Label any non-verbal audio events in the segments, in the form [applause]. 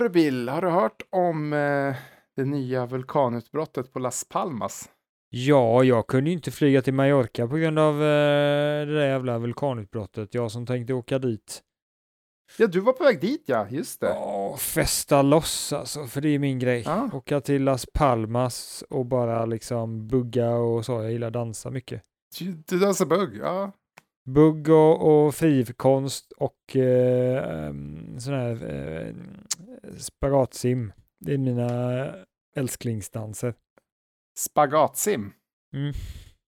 Bill, har du hört om eh, det nya vulkanutbrottet på Las Palmas? Ja, jag kunde ju inte flyga till Mallorca på grund av eh, det där jävla vulkanutbrottet. Jag som tänkte åka dit. Ja, du var på väg dit ja, just det. Ja, festa loss alltså, för det är min grej. Ja. Åka till Las Palmas och bara liksom bugga och så. Jag gillar dansa mycket. Du, dansar bugg, ja. Bugg och, och frikonst och eh, um, sån här eh, spagatsim. Det är mina älsklingsdanser. Spagatsim. Mm.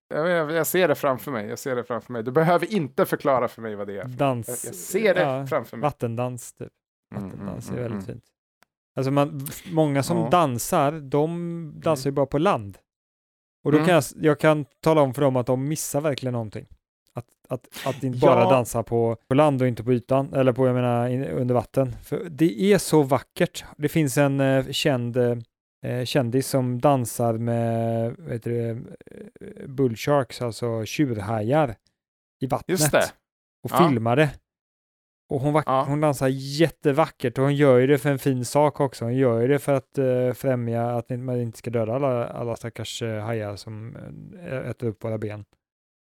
Jag, jag, ser det framför mig, jag ser det framför mig. Du behöver inte förklara för mig vad det är. Dans. Jag, jag ser det ja, framför mig. Vattendans typ. Mm, Vattendans mm, är mm, väldigt mm. fint. Alltså man, många som Ja. dansar, de dansar ju bara på land. Och då Mm. kan jag, jag kan tala om för dem att de missar verkligen någonting. Att, att, att inte bara Ja. dansa på, på land och inte på ytan, eller på, jag menar, in, under vatten. För det är så vackert. Det finns en eh, känd eh, kändis som dansar med heter det, eh, bullsharks, alltså tjurhajar i vattnet Just det. och Ja. filmade. Och hon, Ja. hon dansar jättevackert och hon gör ju det för en fin sak också. Hon gör ju det för att eh, främja att man inte ska döda alla, alla stackars uh, hajar som eh, äter upp våra ben.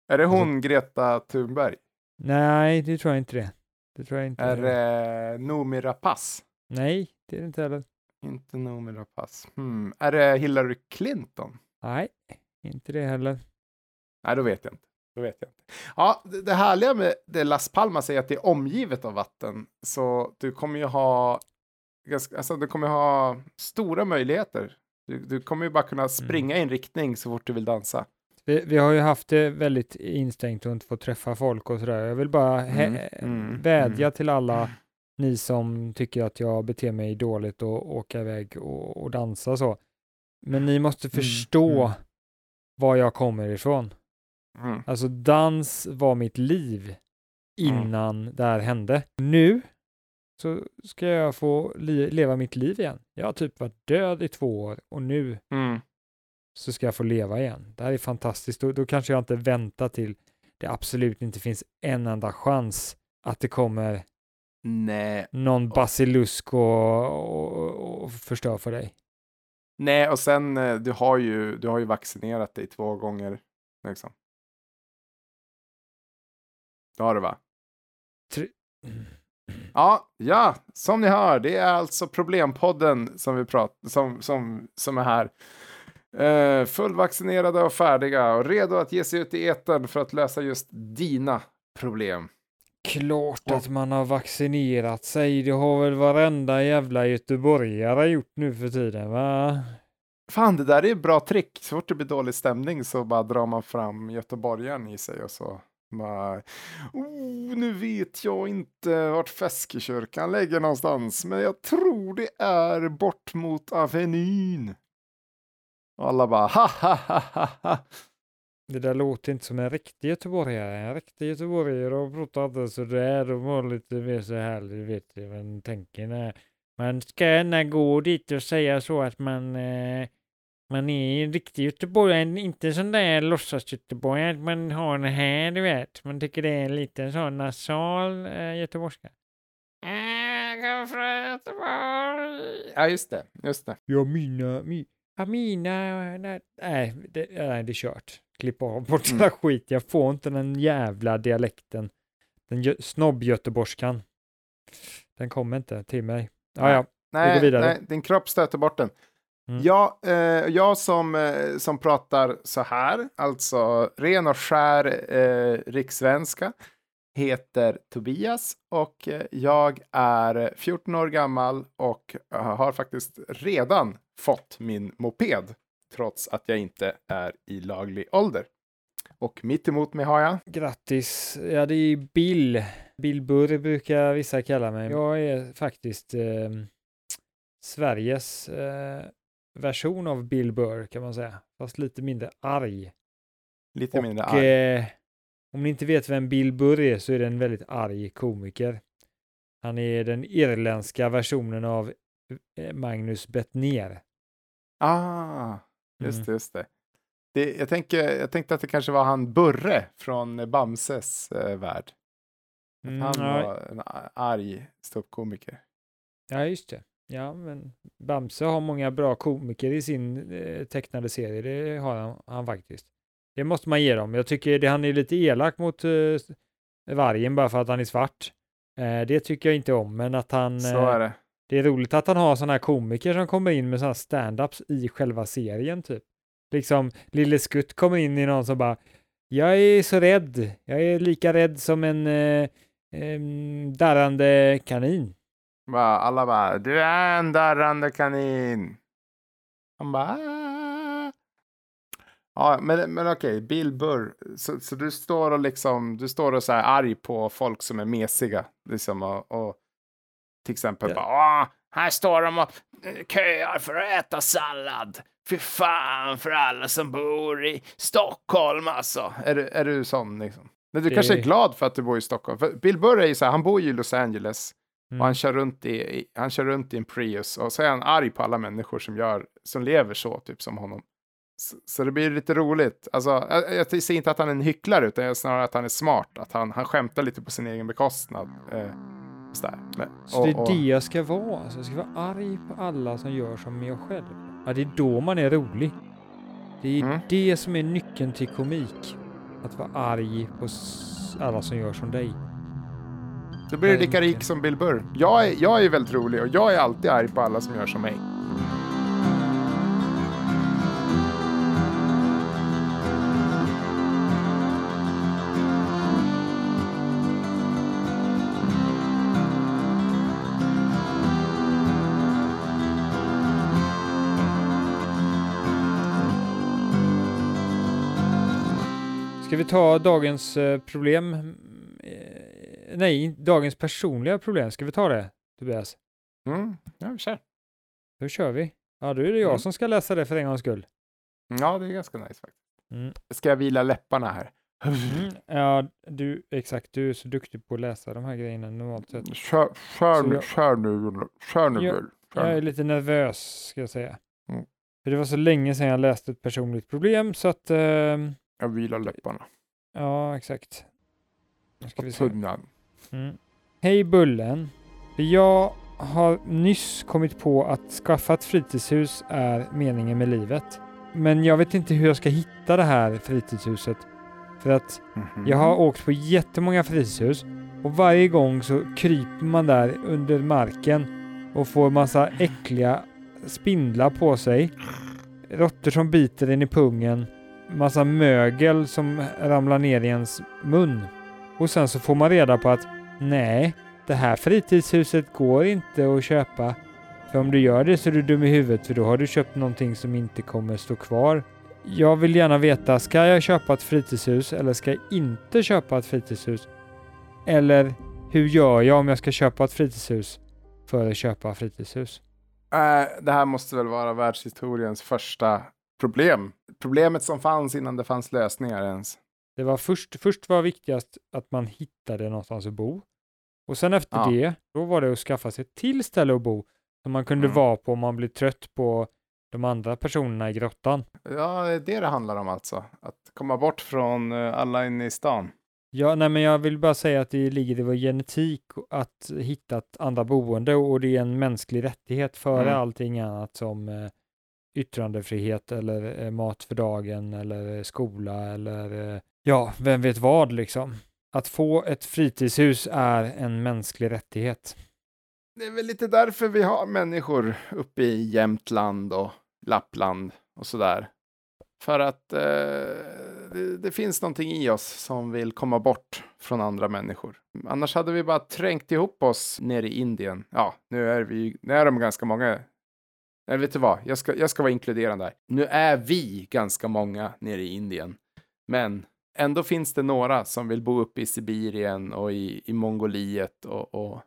Är det Alltså- hon Greta Thunberg? Nej, det tror jag inte det. Det tror jag inte. Är det Noomi Rapace? Nej, det är det inte heller. Inte Noomi Rapace. Hmm. Är det Hillary Clinton? Nej, inte det heller. Nej, då vet jag inte. Då vet jag inte. Ja, det, det härliga med det Las Palmas är att det är omgivet av vatten. Så du kommer ju ha, ganska, alltså, du kommer ha stora möjligheter. Du, du kommer ju bara Mm. kunna springa i en riktning så fort du vill dansa. Vi, vi har ju haft det väldigt instängt och inte fått träffa folk och sådär. Jag vill bara he- Mm, mm, vädja mm. till alla ni som tycker att jag beter mig dåligt och åka iväg och, och dansa så. Men ni måste förstå mm. var jag kommer ifrån. Mm. Alltså dans var mitt liv innan det här hände. Nu så ska jag få li- leva mitt liv igen. Jag har typ varit död i två år och nu Mm. Så ska jag få leva igen. Det här är fantastiskt. Då, då kanske jag inte väntar till det absolut inte finns en enda chans att det kommer Nej. någon basilusk och, och, och förstör för dig. Nej, och sen eh, du har ju, du har ju vaccinerat dig två gånger. Liksom. Det har du va? Ja, ja, som ni hör, det är alltså Problempodden som vi pratar, som, som, som är här. Eh, fullvaccinerade och färdiga och redo att ge sig ut i etern för att lösa just dina problem. Klart att man har vaccinerat sig. Det har väl varenda jävla göteborgare gjort nu för tiden, va? Fan, det där är ett bra trick. Så fort det blir dålig stämning så bara drar man fram göteborgaren i sig och så bara, oh, nu vet jag inte vart Feskekyrkan ligger någonstans, men jag tror det är bort mot Avenyn. Och alla bara, ha ha ha ha ha. Det där låter inte som en riktig göteborgare. En riktig göteborgare och pratar inte sådär. De var lite mer så här, du vet ju, man tänker när man ska gärna gå dit och säga så att man eh, man är en riktig göteborgare, inte sån där låtsas-göteborgare, att man har den här, du vet. Man tycker det är en liten sån nasal eh, göteborgska. Äh, Jag kommer från Göteborg. Ja, just det, just det. Ja, mina, mi, ja, mina, nej, nej, det, nej, det är kört. Klipp av bort Mm. skit. Jag får inte den jävla dialekten. Den gö- snobb-göteborgskan. Den kommer inte till mig. Ja, ja. Nej, går vidare. nej, din kropp stöter bort den. Mm. Ja, eh, jag som, eh, som pratar så här, alltså ren och skär eh, rikssvenska, heter Tobias och eh, jag är 14 år gammal och eh, har faktiskt redan fått min moped, trots att jag inte är i laglig ålder. Och mitt emot mig har jag. Grattis. Ja, det är Bill. Bill Burr brukar vissa kalla mig. Jag är faktiskt eh, Sveriges eh, version av Bill Burr kan man säga. Fast lite mindre arg. Lite mindre Och arg. eh, om ni inte vet vem Bill Burr är så är det en väldigt arg komiker. Han är den irländska versionen av eh, Magnus Bettner. Ah, just Mm. det, just det. det jag, tänker, jag tänkte att det kanske var han Burre från Bamses eh, värld. Att Mm, han ja, var en arg ståuppkomiker. ja, just det. Ja, men Bamse har många bra komiker i sin eh, tecknade serie, det har han, han faktiskt. Det måste man ge dem. Jag tycker det, han är lite elak mot eh, vargen bara för att han är svart. Eh, det tycker jag inte om, men att han... Så eh, är det. Det är roligt att han har sådana här komiker som kommer in med sådana stand-ups i själva serien typ. Liksom Lille Skutt kommer in i någon som bara Jag är så rädd. Jag är lika rädd som en eh, eh, darrande kanin. Bara, alla bara, du är en darrande kanin. Han bara, "Ah." Ja, men, men okej, Bill Burr. Så, så du står och liksom, du står och så här arg på folk som är mesiga. Liksom och, och till exempel Ja. bara, "Åh, här står de och eh, köar för att äta sallad. Fy fan för alla som bor i Stockholm alltså. Är du, är du sån liksom? Men du Det- kanske är glad för att du bor i Stockholm. För Bill Burr är ju så här, han bor ju i Los Angeles. Mm. Och han kör, runt i, i, han kör runt i en Prius och så är han arg på alla människor som, gör, som lever så, typ som honom. Så, så det blir lite roligt. Alltså, jag, jag säger inte att han är en hycklare, utan snarare att han är smart. Att han, han skämtar lite på sin egen bekostnad. Eh, sådär. Men, Så det är och- det jag ska vara. Alltså, jag ska vara arg på alla som gör som jag själv. Ja, det är då man är rolig. Det är Mm. det som är nyckeln till komik. Att vara arg på alla som gör som dig. Då blir du lika rik som Bill Burr. Jag är, jag är väldigt rolig och jag är alltid arg på alla som gör som mig. Ska vi ta dagens eh, problem? Eh, nej, dagens personliga problem. Ska vi ta det, Tobias? Mm, ja, vi kör. Då kör vi. Ja, då är det jag Mm. som ska läsa det för en gångs skull. Ja, det är ganska nice faktiskt. Mm. Ska jag vila läpparna här? Mm. Ja, du, exakt. Du är så duktig på att läsa de här grejerna normalt sett. Kör, kör, nu, jag- kör nu, kör nu Jag nu. är lite nervös, ska jag säga. Mm. För det var så länge sedan jag läste ett personligt problem, så att... ehm, Jag vilar läpparna. ja, exakt. Nu ska På vi se. tunnan. Mm. Hej Bullen. Jag har nyss kommit på att skaffa ett fritidshus är meningen med livet. Men jag vet inte hur jag ska hitta det här fritidshuset. För att Mhm. jag har åkt på jättemånga fritidshus och varje gång så kryper man där under marken och får massa äckliga spindlar på sig. Råttor som biter en i pungen. Massa mögel som ramlar ner i ens mun. Och sen så får man reda på att nej, det här fritidshuset går inte att köpa. För om du gör det så är du dum i huvudet för då har du köpt någonting som inte kommer stå kvar. Jag vill gärna veta, ska jag köpa ett fritidshus eller ska jag inte köpa ett fritidshus? Eller hur gör jag om jag ska köpa ett fritidshus för att köpa fritidshus? Äh, det här måste väl vara världshistoriens första problem. Problemet som fanns innan det fanns lösningar ens. Det var först, först var viktigast att man hittade någonstans att bo. Och sen efter Ja. det, då var det att skaffa sig ett till ställe att bo som man kunde Mm. vara på om man blir trött på de andra personerna i grottan. Ja, det är det det handlar om alltså. Att komma bort från eh, alla inne i stan. Ja, nej, men jag vill bara säga att det ligger i vår genetik att hitta ett andra boende och det är en mänsklig rättighet före Mm. allting annat som eh, yttrandefrihet eller eh, mat för dagen eller eh, skola eller eh, ja, vem vet vad liksom. Att få ett fritidshus är en mänsklig rättighet. Det är väl lite därför vi har människor uppe i Jämtland och Lappland och sådär. För att eh, det, det finns någonting i oss som vill komma bort från andra människor. Annars hade vi bara trängt ihop oss nere i Indien. Ja, nu är vi, nu är de ganska många. Nej, vet du vad? Jag ska, jag ska vara inkluderande där. Nu är vi ganska många nere i Indien. Men ändå finns det några som vill bo uppe i Sibirien och i, i Mongoliet och, och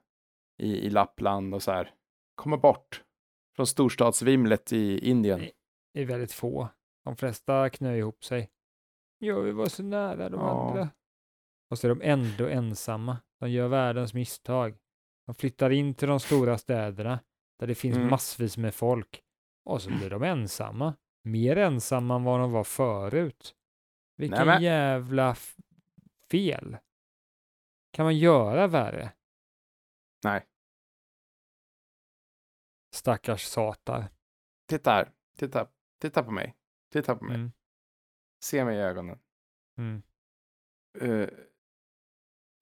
i, i Lappland och så här. Komma bort från storstadsvimlet i Indien. Det är väldigt få. De flesta knör ihop sig. Jag vill vara så nära de Ja. andra. Och så är de ändå ensamma. De gör världens misstag. De flyttar in till de stora städerna där det finns Mm. massvis med folk. Och så blir de ensamma. Mer ensamma än vad de var förut. Vilken men- jävla fel. Kan man göra värre? Nej. Stackars satar. Titta här. Titta. Titta på mig. Titta på mig. Mm. Se mig i ögonen. Mm. Eh,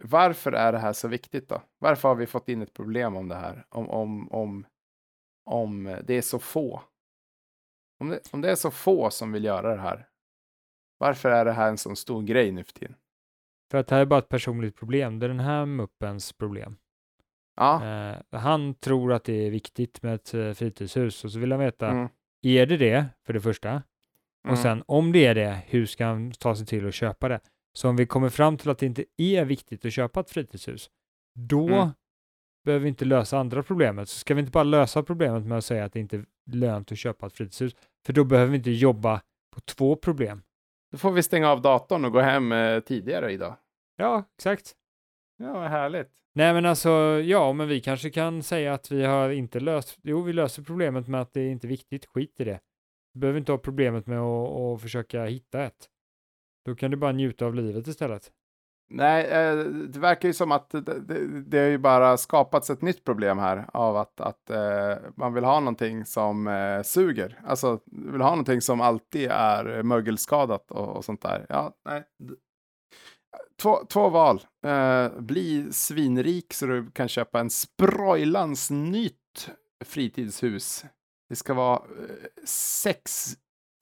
varför är det här så viktigt då? Varför har vi fått in ett problem om det här? Om, om, om, om det är så få. Om det, om det är så få som vill göra det här. Varför är det här en sån stor grej nu för tiden? För att det här är bara ett personligt problem. Det är den här muppens problem. Ja. Eh, han tror att det är viktigt med ett eh, fritidshus och så vill han veta, Mm. är det det för det första? Mm. Och sen om det är det, hur ska han ta sig till att köpa det? Så om vi kommer fram till att det inte är viktigt att köpa ett fritidshus, då Mm. Behöver vi inte lösa andra problemet. Så ska vi inte bara lösa problemet med att säga att det inte är lönt att köpa ett fritidshus, för då behöver vi inte jobba på två problem. Då får vi stänga av datorn och gå hem eh, tidigare idag. Ja, exakt. Ja, vad härligt. Nej, men alltså, ja, men vi kanske kan säga att vi har inte löst, jo, vi löser problemet med att det är inte är viktigt, skit i det. Vi behöver inte ha problemet med att, att försöka hitta ett. Då kan du bara njuta av livet istället. Nej, eh, det verkar ju som att det, det, det har ju bara skapats ett nytt problem här av att, att eh, man vill ha någonting som eh, suger. Alltså, vill ha någonting som alltid är mögelskadat och, och sånt där. Ja, nej. Två, två val. Eh, bli svinrik så du kan köpa en sprojlans nytt fritidshus. Det ska vara eh, sex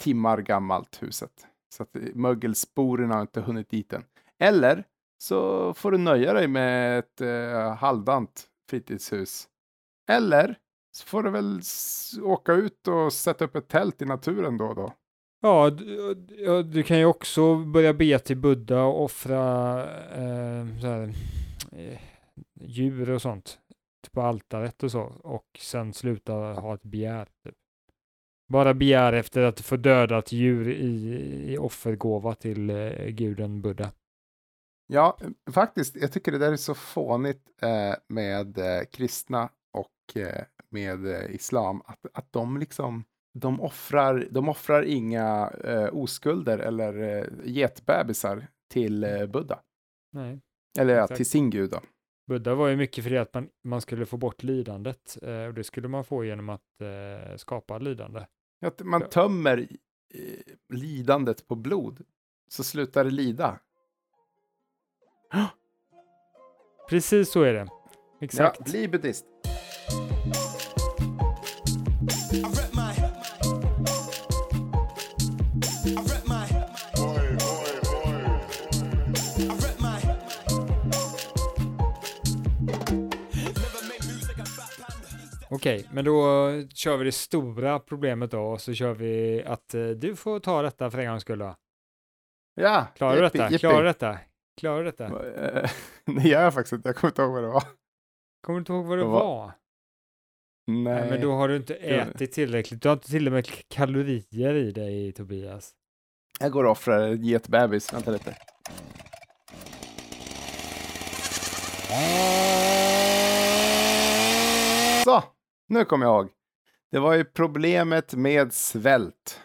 timmar gammalt huset. Så att eh, mögelsporerna har inte hunnit dit än. Eller så får du nöja dig med ett eh, halvdant fritidshus. Eller så får du väl åka ut och sätta upp ett tält i naturen då och då. Ja, du, du kan ju också börja be till Buddha och offra eh, så här, eh, djur och sånt på altaret och så och sen sluta ha ett begär. Typ. Bara begär efter att få döda ett djur i, i offergåva till eh, guden Buddha. Ja, eh, faktiskt, jag tycker det där är så fånigt eh, med eh, kristna och eh, med eh, islam. Att, att de liksom, de offrar, de offrar inga eh, oskulder eller eh, getbebisar till Buddha. Nej. Eller ja, till sin gud då. Buddha var ju mycket för det att man, man skulle få bort lidandet och det skulle man få genom att skapa lidande. Att man tömmer lidandet på blod så slutar det lida. [gasps] Precis så är det. Exakt. Ja, bli buddhist. Okej, men då kör vi det stora problemet då och så kör vi att eh, du får ta detta för en gångs skull då. Ja, Klarar du detta? Klarar du detta? Klarar du detta? Eh, [laughs] Det gör jag faktiskt inte. Jag kommer inte ihåg vad det var. Kommer du inte ihåg vad det var- var? Nej. Nej, men då har du inte ätit tillräckligt. Du har inte till och med kalorier i dig, Tobias. Jag går och offrar en getbebis. Vänta lite. Så, nu kommer jag ihåg. Det var ju problemet med svält.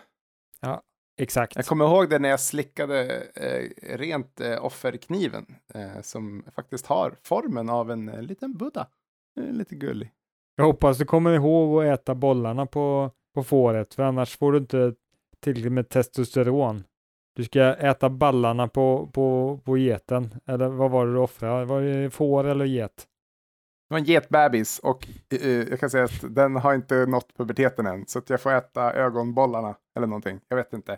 Exakt. Jag kommer ihåg det när jag slickade eh, rent eh, offerkniven eh, som faktiskt har formen av en eh, liten Buddha. Eh, lite gullig. Jag hoppas du kommer ihåg att äta bollarna på, på fåret, för annars får du inte tillräckligt med testosteron. Du ska äta ballarna på, på, på geten. Eller vad var det du offrade? Var det får eller get? Det var en getbebis och eh, jag kan säga att den har inte nått puberteten än. Så att jag får äta ögonbollarna eller någonting. Jag vet inte.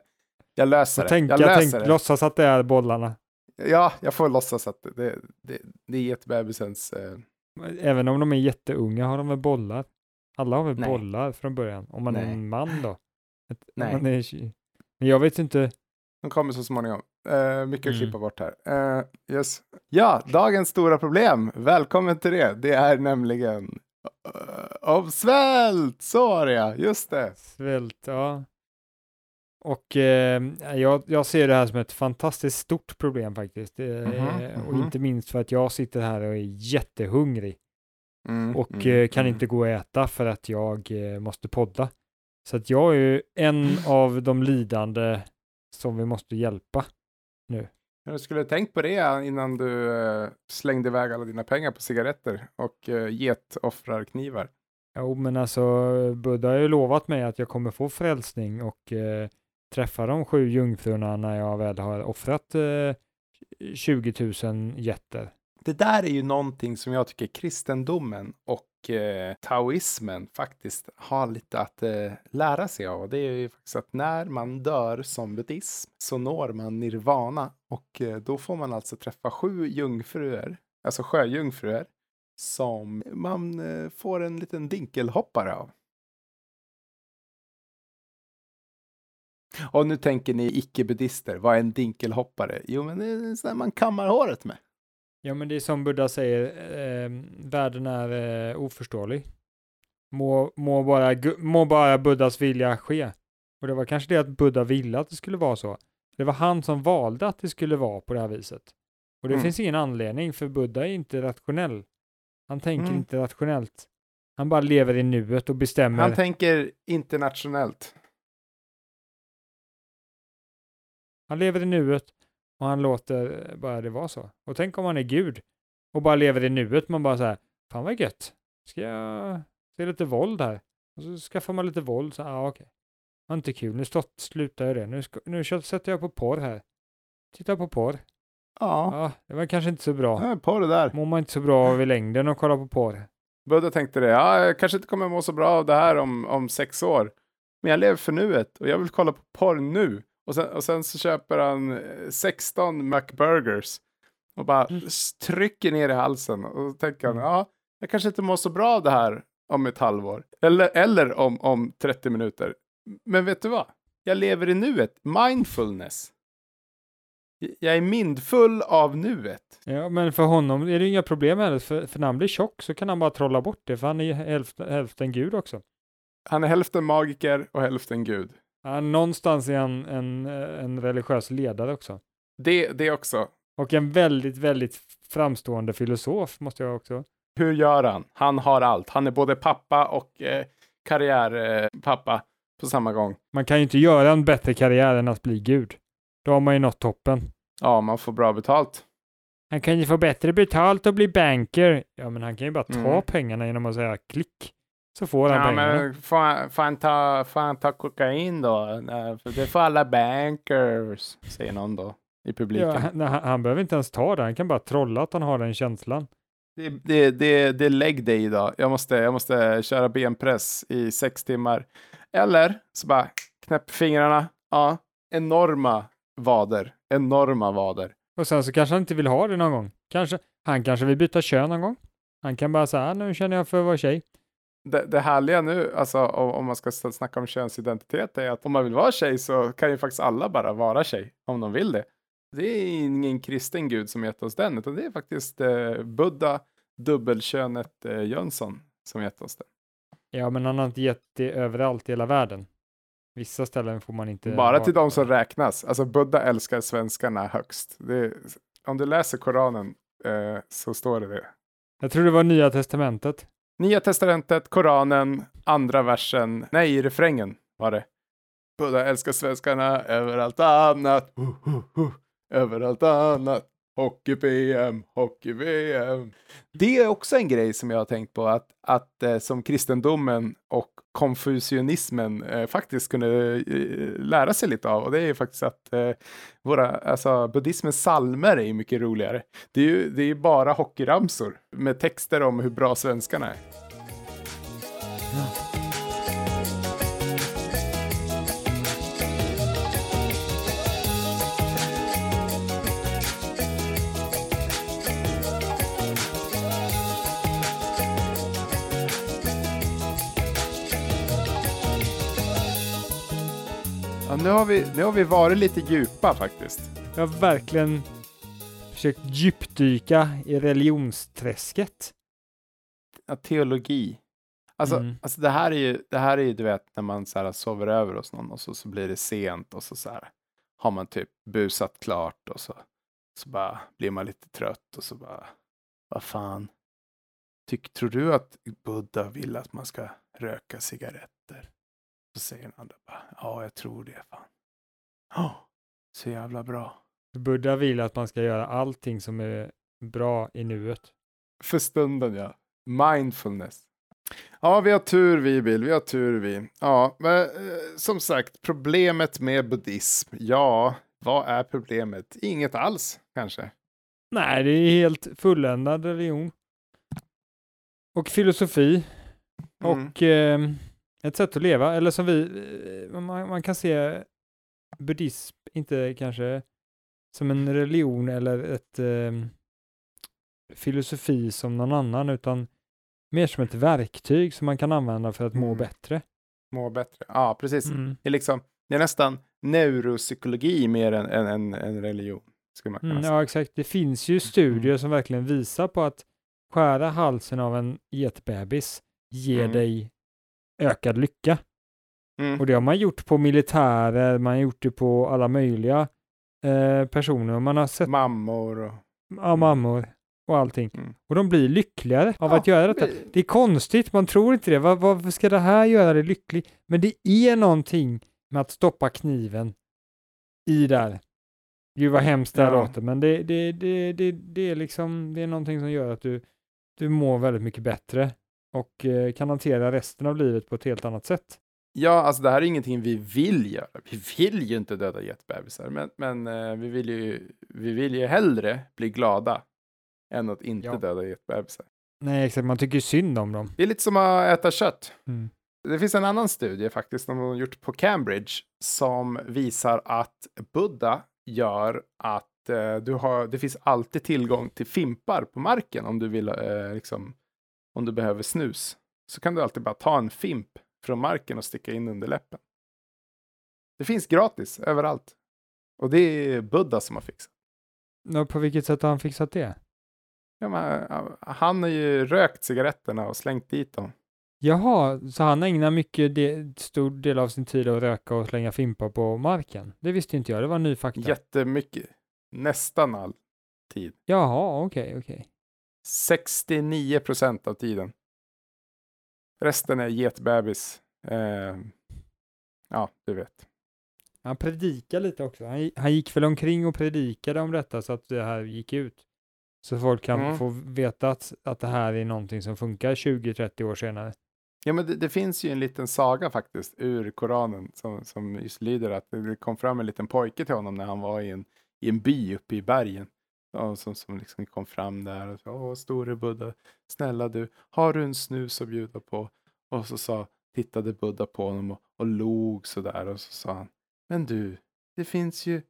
Jag löser Jag det. tänker, jag jag löser tänk, det. låtsas att det är bollarna. Ja, jag får låtsas att det, det, det är getbebisens... Eh, Även om de är jätteunga har de väl bollar? Alla har väl Nej. bollar från början? Om man är Nej. en man då? Ett, Nej. Man är, men jag vet inte. de kommer så småningom. Eh, mycket att Mm. klippa bort här. Eh, yes. Ja, dagens stora problem. Välkommen till det. Det är nämligen uh, om svält. Så var det ja, just det. Svält, ja. Och eh, jag, jag ser det här som ett fantastiskt stort problem faktiskt. Eh, Mhm, Och mhm. inte minst för att jag sitter här och är jättehungrig Mm, och mm, eh, kan mm. inte gå och äta för att jag eh, måste podda. Så att jag är ju en av de lidande som vi måste hjälpa. Du skulle ha tänkt på det innan du eh, slängde iväg alla dina pengar på cigaretter och uh, getoffrarknivar. Jo, men alltså Buddha har ju lovat mig att jag kommer få frälsning och eh, träffa de sju jungfrurna när jag väl har offrat eh, 20 000 jätter. Det där är ju någonting som jag tycker kristendomen och eh, taoismen faktiskt har lite att eh, lära sig av. Det är ju faktiskt att när man dör som buddhism så når man nirvana och eh, då får man alltså träffa sju jungfrur, alltså sjöjungfrur, som man eh, får en liten dinkelhoppare av. Och nu tänker ni icke-buddister, vad är en dinkelhoppare? Jo, men det är så där man kammar håret med. Ja, men det är som Buddha säger, eh, världen är eh, oförståelig. Må, må, bara, må bara Buddhas vilja ske. Och det var kanske det att Buddha ville att det skulle vara så. Det var han som valde att det skulle vara på det här viset. Och det Mm. finns ingen anledning, för Buddha är inte rationell. Han tänker Mm. inte rationellt. Han bara lever i nuet och bestämmer. Han tänker internationellt. Han lever i nuet och han låter bara det vara så. Och tänk om han är Gud och bara lever i nuet. Man bara så här, fan vad gött. Ska jag se lite våld här? Och så skaffar man lite våld. Så, ah, okej. Var inte kul. Nu stått, slutar jag det. Nu, ska, nu sätter jag på porr här. Titta på porr. Ja, Ja, det var kanske inte så bra. på det där. Mår man inte så bra av i längden att kolla på porr. Buddha tänkte det, ja, jag kanske inte kommer må så bra av det här om, om sex år. Men jag lever för nuet och jag vill kolla på porr nu. Och sen, och sen så köper han eh, 16 McBurgers och bara s- trycker ner i halsen. Och så tänker han, Mm. ja, jag kanske inte mår så bra av det här om ett halvår. Eller, eller om, om 30 minuter. Men vet du vad? Jag lever i nuet. Mindfulness. Jag är mindfull av nuet. Ja, men för honom är det inga problem heller. För, för när han blir tjock så kan han bara trolla bort det. För han är hälften, hälften Gud också. Han är hälften magiker och hälften gud. Ja, någonstans är han en, en religiös ledare också. Det, det också. Och en väldigt, väldigt framstående filosof måste jag också. Hur gör han? Han har allt. Han är både pappa och eh, karriärpappa eh, på samma gång. Man kan ju inte göra en bättre karriär än att bli Gud. Då har man ju nått toppen. Ja, man får bra betalt. Han kan ju få bättre betalt och bli banker. Ja, men han kan ju bara ta Mm. pengarna genom att säga klick. Så får han Ja, pengarna. men får han, får, han ta, får han ta kokain då? Nej, för det får alla bankers, säger någon då i publiken. Ja, han, han, behöver inte ens ta det. Han kan bara trolla att han har den känslan. Det, det, det, det är leg day idag. Jag måste, jag måste köra benpress i sex timmar. Eller så bara knäpp fingrarna. Ja, enorma vader. Enorma vader. Och sen så kanske han inte vill ha det någon gång. Kanske, han kanske vill byta kön någon gång. Han kan bara säga, "Ah, nu känner jag för att vara tjej. Det, det härliga nu, alltså om, om man ska snacka om könsidentitet, är att om man vill vara tjej så kan ju faktiskt alla bara vara tjej, om de vill det. Det är ingen kristen gud som gett oss den, utan det är faktiskt eh, Buddha, dubbelkönet eh, Jönsson, som gett oss den. Ja, men han har inte gett det överallt i hela världen. Vissa ställen får man inte Bara till de som räknas. Alltså Buddha älskar svenskarna högst. Det, om du läser Koranen eh, så står det det. Jag tror det var Nya Testamentet. Nya testamentet, Koranen, andra versen, nej, refrängen var det. Buddha älskar svenskarna över allt annat, uh, uh, uh, över allt annat. Hockey-VM, hockey-VM. Det är också en grej som jag har tänkt på, att, att eh, som kristendomen och konfucianismen eh, faktiskt kunde eh, lära sig lite av. Och det är ju faktiskt att eh, våra, alltså buddhismens salmer är ju mycket roligare. Det är ju det är ju bara hockeyramsor med texter om hur bra svenskarna är. Ja, nu, har vi, nu har vi varit lite djupa faktiskt. Jag har verkligen försökt djupdyka i religionsträsket. Ja, teologi. Alltså, Mm. alltså det här är ju, det här är ju, du vet, när man så här sover över hos någon och så, så blir det sent och så, så här har man typ busat klart och så, så bara blir man lite trött och så bara, vad fan, Tyck, tror du att Buddha vill att man ska röka cigaretter? Så säger den andra bara, ja, jag tror det, fan. Ja, så jävla bra. Buddha vill att man ska göra allting som är bra i nuet. För stunden, ja. Mindfulness. Ja, vi har tur vi, Bill. Vi har tur vi. Ja, men eh, som sagt, problemet med buddhism. Ja, vad är problemet? Inget alls, kanske. Nej, det är helt fulländad religion. Och filosofi. Mm. Och eh, ett sätt att leva. Eller som vi, eh, man, man kan se buddhism inte kanske som en religion eller ett eh, filosofi som någon annan, utan mer som ett verktyg som man kan använda för att må Mm. bättre. Må bättre. Ja, precis. Mm. Det, är liksom, det är nästan neuropsykologi mer än en, en, en religion. Skulle man kunna Mm, ja, exakt. Det finns ju studier som verkligen visar på att skära halsen av en getbebis ger Mm. dig ökad lycka. Mm. Och det har man gjort på militärer, man har gjort det på alla möjliga eh, personer. Man har sett Mammor och... ja, mammor och allting. Mm. Och de blir lyckligare av Ja, att göra detta. Det är konstigt, man tror inte det. Var, varför ska det här göra dig lycklig? Men det är någonting med att stoppa kniven i där. Gud vad hemskt det här låter, men det, det, det, det, det är liksom, det är någonting som gör att du, du mår väldigt mycket bättre och eh, kan hantera resten av livet på ett helt annat sätt. Ja, alltså det här är ingenting vi vill göra. Vi vill ju inte döda getbebisar, men, men eh, vi, vill ju, vi vill ju hellre bli glada än att inte Ja. döda getbebisar. Nej, exakt, man tycker ju synd om dem. Det är lite som att äta kött. Mm. Det finns en annan studie faktiskt som de har gjort på Cambridge som visar att Buddha gör att eh, du har, det finns alltid tillgång till fimpar på marken om du vill, eh, liksom, om du behöver snus. Så kan du alltid bara ta en fimp från marken och sticka in under läppen. Det finns gratis överallt. Och det är Buddha som har fixat. Ja, på vilket sätt har han fixat det? Ja, men, han har ju rökt cigaretterna och slängt dit dem. Jaha, så han ägnar mycket de, stor del av sin tid att röka och slänga fimpar på marken? Det visste inte jag, det var ny fakta. Jättemycket. Nästan all tid. Jaha, okej, okej. 69 procent av tiden. Resten är getbebis. Eh, ja, du vet. Han predikar lite också. Han, han gick väl omkring och predikade om detta så att det här gick ut. Så folk kan Mm. få veta att, att det här är någonting som funkar 20-30 år senare. Ja, men det, det finns ju en liten saga faktiskt ur Koranen som, som just lyder att det kom fram en liten pojke till honom när han var i en, i en by uppe i bergen. Ja, som, som liksom kom fram där och sa, åh store Buddha, snälla du, har du en snus att bjuda på? Och så sa, tittade Buddha på honom och, och log sådär och så sa han, men du, det finns ju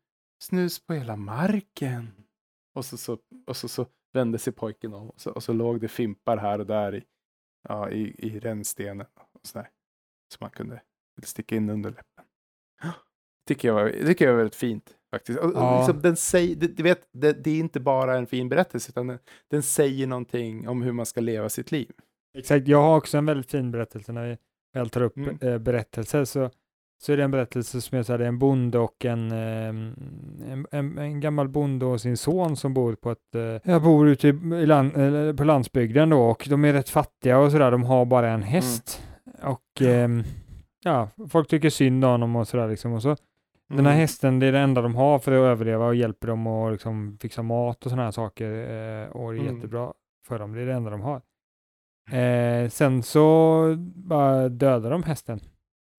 snus på hela marken. Och så, så, och så, så vände sig pojken om och så, och så låg det fimpar här och där i, ja, i, i rännstenen och sådär. Som man kunde sticka in under läppen. [gasps] Tycker jag, tycker jag var väldigt fint faktiskt. Och, Ja. liksom, den säger, du, du vet, det, det är inte bara en fin berättelse utan den, den säger någonting om hur man ska leva sitt liv. Exakt, jag har också en väldigt fin berättelse när vi väl tar upp Mm. eh, berättelser så, så är det en berättelse som är så här, det är en bonde och en, ehm, en, en, en gammal bonde och sin son som bor på ett, eh, jag bor ute i, i land, eller på landsbygden då och de är rätt fattiga och sådär, de har bara en häst. Och ehm, ja, folk tycker synd om honom och sådär liksom och så den här Mm. hästen, det är det enda de har för att överleva och hjälper dem att liksom fixa mat och sådana här saker eh, och det är Mm. jättebra för dem. Det är det enda de har. Eh, sen så bara dödar de hästen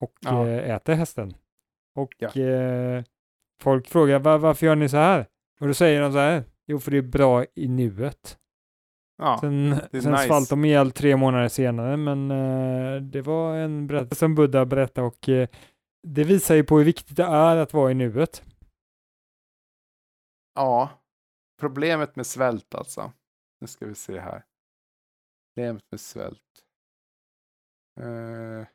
och Ja. eh, äter hästen. Och Ja. eh, folk frågar "Va- varför gör ni så här? Och då säger de så här, jo för det är bra i nuet. Ja, Sen, sen nice. svalt de ihjäl tre månader senare, men eh, det var en berättelse som Buddha berättade och eh, det visar ju på hur viktigt det är att vara i nuet. ja. Problemet med svält alltså. Nu ska vi se här. Problemet med svält. Eh,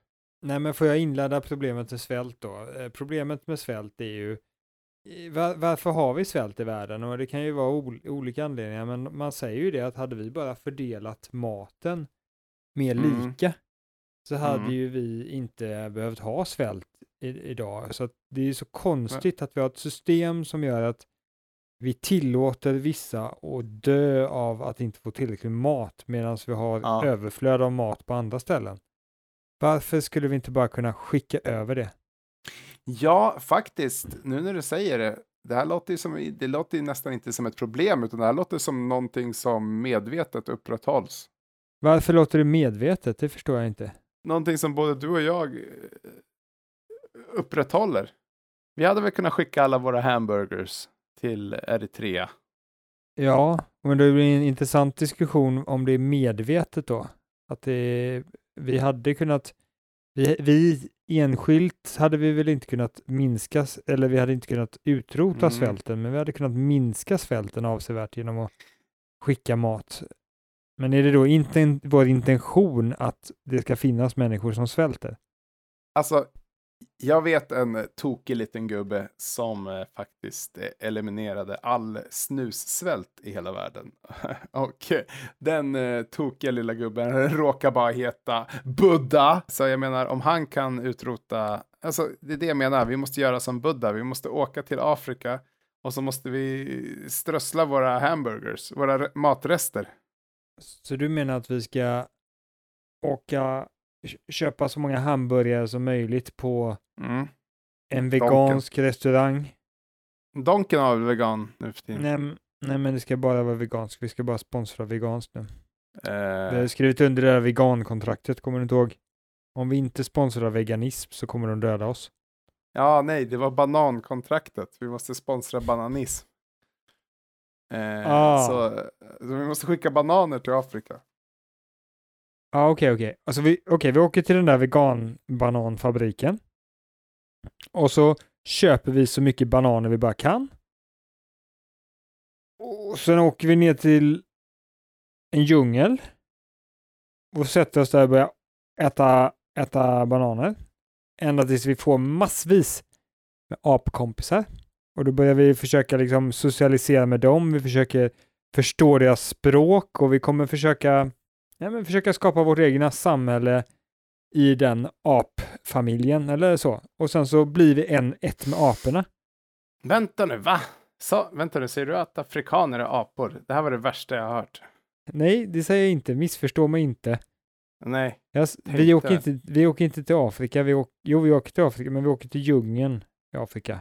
Nej, men får jag inleda problemet med svält då? Eh, problemet med svält är ju var, varför har vi svält i världen? Och det kan ju vara ol, olika anledningar, men man säger ju det att hade vi bara fördelat maten mer Mm. Så hade Mm. ju vi inte behövt ha svält i, idag. Så att det är så konstigt att vi har ett system som gör att vi tillåter vissa att dö av att inte få tillräckligt med mat medan vi har Ja. överflöd av mat på andra ställen. Varför skulle vi inte bara kunna skicka över det? Ja, faktiskt. Nu när du säger det. Det här låter ju, som, det låter ju nästan inte som ett problem, utan det här låter som någonting som medvetet upprätthålls. Varför låter du medvetet? Det förstår jag inte. Någonting som både du och jag eh, upprätthåller. Vi hade väl kunnat skicka alla våra hamburgers till Eritrea. Ja, men det blir en intressant diskussion om det är medvetet då. Att det, vi hade kunnat, vi, vi enskilt hade vi väl inte kunnat minska, eller vi hade inte kunnat utrota Mm. svälten, men vi hade kunnat minska svälten avsevärt genom att skicka mat. Men är det då inte vår intention att det ska finnas människor som svälter? Alltså, jag vet en tokig liten gubbe som eh, faktiskt eh, eliminerade all snussvält i hela världen. [laughs] och den eh, tokiga lilla gubben råkar bara heta Buddha. Så jag menar, om han kan utrota, alltså det är det jag menar, vi måste göra som Buddha, vi måste åka till Afrika och så måste vi strössla våra hamburgers, våra matrester. Så du menar att vi ska åka, kö- köpa så många hamburgare som möjligt på Mm. en vegansk restaurang? Donken har väl vegan nu för tiden? Nej, nej, men det ska bara vara veganskt. Vi ska bara sponsra veganskt nu. Vi har skrivit under det här vegankontraktet, kommer du inte ihåg? Om vi inte sponsrar veganism så kommer de döda oss. Ja, nej, det var banankontraktet. Vi måste sponsra bananism. Eh, Ah. så, så vi måste skicka bananer till Afrika. Ja, okej, okej. Alltså vi, vi åker till den där veganbananfabriken. Och så köper vi så mycket bananer vi bara kan. Och sen åker vi ner till en djungel. Och sätter oss där och börjar äta, äta bananer. Ända tills vi får massvis med apkompisar. Och då börjar vi försöka liksom socialisera med dem. Vi försöker förstå deras språk och vi kommer försöka ja, men försöka skapa vårt egna samhälle i den apfamiljen eller så. Och sen så blir vi en, ett med aporna. Vänta nu, va? Så, vänta nu, säger du att afrikaner är apor? Det här var det värsta jag har hört. Nej, det säger jag inte. Missförstå mig inte. Nej, Jag, vi, åker inte vi åker inte till Afrika. Vi åker, jo, vi åker till Afrika, men vi åker till djungeln i Afrika.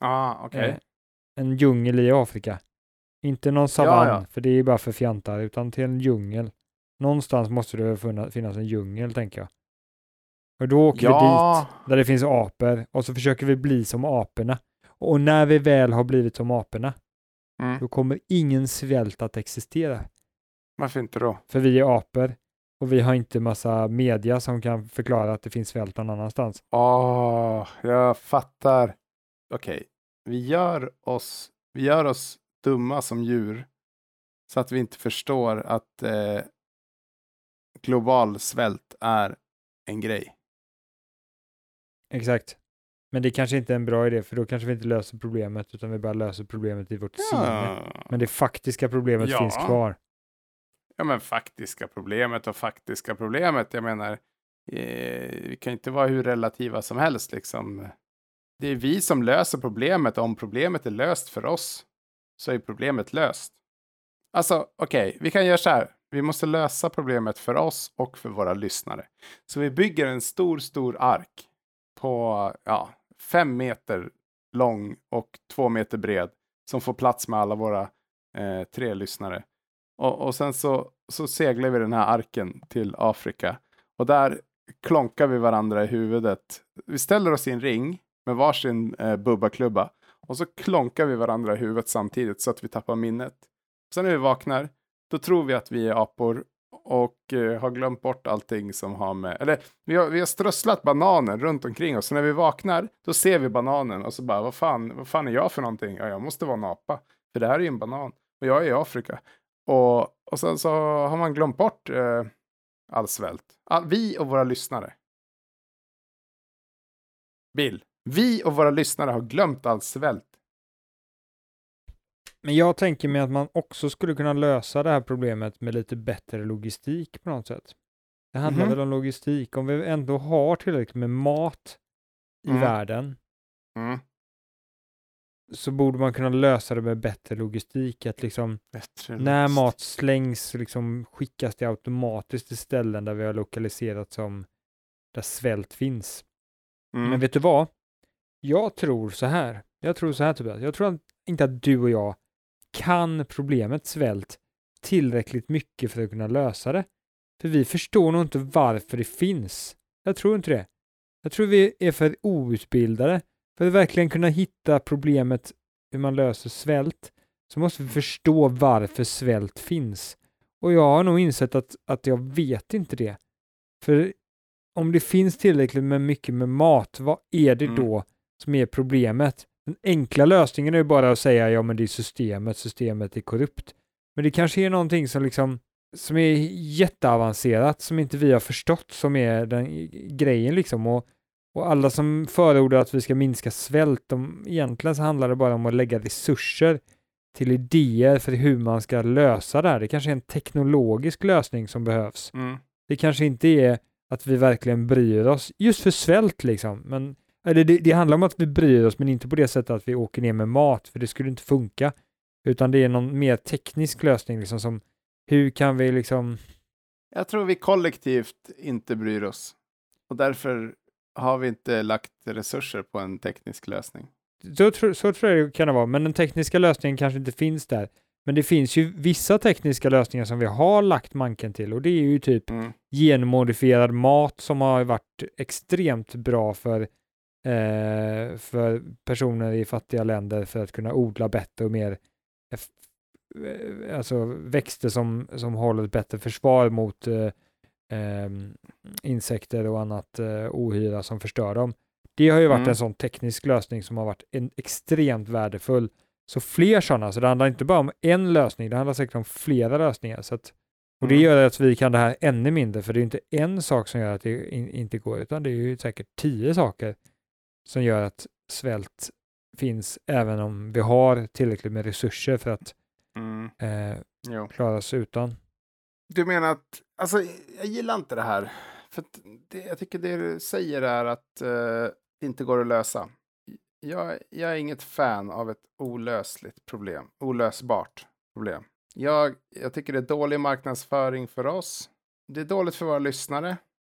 Ah, okej. Eh, en djungel i Afrika. Inte någon savann, ja. för det är bara för fjantar, utan till en djungel. Någonstans måste det funna- finnas en djungel, tänker jag. Och då åker vi Ja. dit, där det finns apor, och så försöker vi bli som aporna. Och när vi väl har blivit som aporna, Mm. då kommer ingen svält att existera. Varför inte då? För vi är apor, och vi har inte massa media som kan förklara att det finns svält någon annanstans. Åh, jag fattar. Okej, vi gör oss, vi gör oss dumma som djur så att vi inte förstår att eh, global svält är en grej. Exakt. Men det kanske inte är en bra idé, för då kanske vi inte löser problemet, utan vi bara löser problemet i vårt sinne. Men det faktiska problemet Ja. finns kvar. Ja, men faktiska problemet och faktiska problemet. Jag menar, eh, vi kan inte vara hur relativa som helst liksom. Det är vi som löser problemet. Om problemet är löst för oss så är problemet löst. Alltså, okej, vi kan göra så här. Vi måste lösa problemet för oss och för våra lyssnare. Så vi bygger en stor, stor ark på ja, fem meter lång och två meter bred som får plats med alla våra eh, tre lyssnare. Och, och sen så, så seglar vi den här arken till Afrika. Och där klonkar vi varandra i huvudet. Vi ställer oss i en ring med varsin eh, bubbaklubba. Och så klonkar vi varandra i huvudet samtidigt så att vi tappar minnet. Sen när vi vaknar, då tror vi att vi är apor och eh, har glömt bort allting som har med... Eller vi har, vi har strösslat bananen runt omkring oss. Så när vi vaknar, då ser vi bananen och så bara, vad fan, vad fan är jag för någonting? Ja, jag måste vara en apa. För det här är ju en banan. Och jag är i Afrika. Och, och sen så har man glömt bort eh, all svält. All, vi och våra lyssnare. Bill, vi och våra lyssnare har glömt all svält. Men jag tänker mig att man också skulle kunna lösa det här problemet med lite bättre logistik på något sätt. Det handlar Mhm. väl om logistik. Om vi ändå har tillräckligt med mat i Mm. världen Mm. så borde man kunna lösa det med bättre logistik. Att liksom Bättre när mat slängs liksom skickas det automatiskt till ställen där vi har lokaliserat som där svält finns. Mm. Men vet du vad? Jag tror så här. Jag tror så här Tobias. Jag tror inte att du och jag kan problemet svält tillräckligt mycket för att kunna lösa det. För vi förstår nog inte varför det finns. Jag tror inte det. Jag tror vi är för outbildade. För att verkligen kunna hitta problemet hur man löser svält så måste vi förstå varför svält finns. Och jag har nog insett att, att jag vet inte det. För om det finns tillräckligt med mycket med mat, vad är det Mm. då som är problemet? Den enkla lösningen är ju bara att säga ja men det är systemet, systemet är korrupt. Men det kanske är någonting som liksom som är jätteavancerat som inte vi har förstått som är den grejen liksom. Och, och alla som förordar att vi ska minska svält, de, egentligen så handlar det bara om att lägga resurser till idéer för hur man ska lösa det här. Det kanske är en teknologisk lösning som behövs. Mm. Det kanske inte är att vi verkligen bryr oss just för svält liksom. Men, eller det, det handlar om att vi bryr oss men inte på det sättet att vi åker ner med mat för det skulle inte funka. Utan det är någon mer teknisk lösning liksom som hur kan vi liksom Jag tror vi kollektivt inte bryr oss. Och därför har vi inte lagt resurser på en teknisk lösning. så, tror- så tror jag det kan vara, men den tekniska lösningen kanske inte finns där. Men det finns ju vissa tekniska lösningar som vi har lagt manken till och det är ju typ Mm. genmodifierad mat som har varit extremt bra för, eh, för personer i fattiga länder för att kunna odla bättre och mer eh, alltså växter som, som håller ett bättre försvar mot eh, ehm, insekter och annat eh, ohyra som förstör dem. Det har ju varit Mm. en sån teknisk lösning som har varit en, extremt värdefull. Så fler sådana, så det handlar inte bara om en lösning, det handlar säkert om flera lösningar. Så att, och det Mm. gör att vi kan det här ännu mindre, för det är inte en sak som gör att det in, inte går, utan det är ju säkert tio saker som gör att svält finns, även om vi har tillräckligt med resurser för att Mm. eh, klara oss utan. Du menar att, alltså jag gillar inte det här. För det, jag tycker det du säger är att eh, det inte går att lösa. Jag, jag är inget fan av ett olösligt problem, olösbart problem. Jag, jag tycker det är dålig marknadsföring för oss. Det är dåligt för våra lyssnare.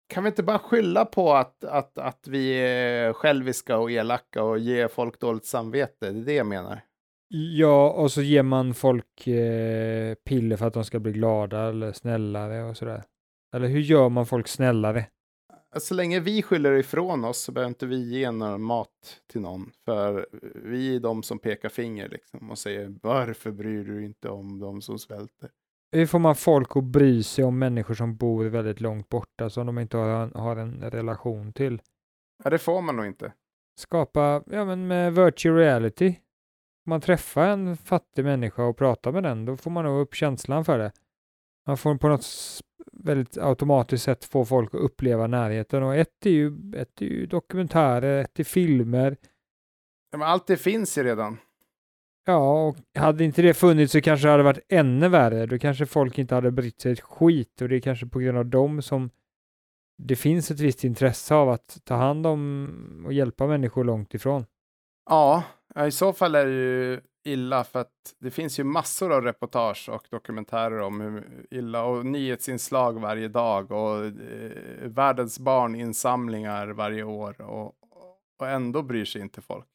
Kan vi inte bara skylla på att, att, att vi är själviska och elaka och ge folk dåligt samvete? Det är det jag menar. Ja, och så ger man folk eh, piller för att de ska bli glada eller snällare och sådär. Eller hur gör man folk snällare? Så länge vi skyller ifrån oss så behöver inte vi ge någon mat till någon. För vi är de som pekar finger liksom och säger varför bryr du inte om de som svälter? Hur får man folk att bry sig om människor som bor väldigt långt borta som de inte har en, har en relation till? Ja, det får man nog inte. Skapa, ja men med virtual reality. Om man träffar en fattig människa och pratar med den, då får man nog upp känslan för det. Man får på något väldigt automatiskt sätt få folk att uppleva närheten och ett är ju, ett är ju dokumentärer, ett är filmer. Ja, men allt det finns ju redan. Ja, och hade inte det funnits så kanske det hade varit ännu värre. Då kanske folk inte hade brytt sig ett skit och det är kanske på grund av dem som det finns ett visst intresse av att ta hand om och hjälpa människor långt ifrån. Ja, i så fall är det ju illa för att det finns ju massor av reportage och dokumentärer om hur illa och nyhetsinslag varje dag och eh, världens barninsamlingar varje år och, och ändå bryr sig inte folk.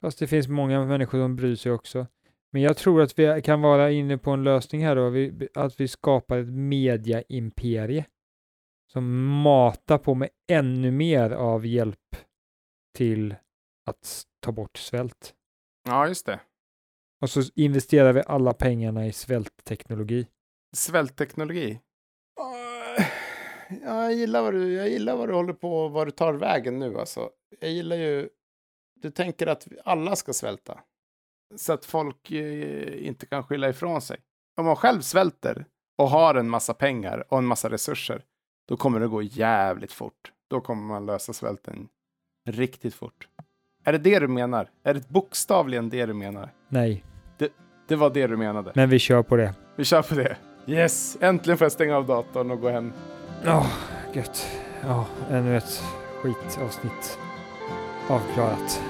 Fast det finns många människor som bryr sig också. Men jag tror att vi kan vara inne på en lösning här då, att vi skapar ett mediaimperie som matar på med ännu mer av hjälp till att ta bort svält. Ja, just det. Och så investerar vi alla pengarna i svältteknologi. Svältteknologi. Ja, jag gillar vad du, jag gillar vad du håller på, vad du tar vägen nu alltså. Jag gillar ju, du tänker att alla ska svälta. Så att folk eh, inte kan skylla ifrån sig. Om man själv svälter och har en massa pengar och en massa resurser, då kommer det gå jävligt fort. Då kommer man lösa svälten riktigt fort. Är det det du menar? Är det bokstavligen det du menar? Nej, Det var det du menade. men vi kör på det. Vi kör på det. Yes, äntligen får jag stänga av datorn och gå hem. Ja, gött. Ja, ännu ett skitavsnitt avklarat.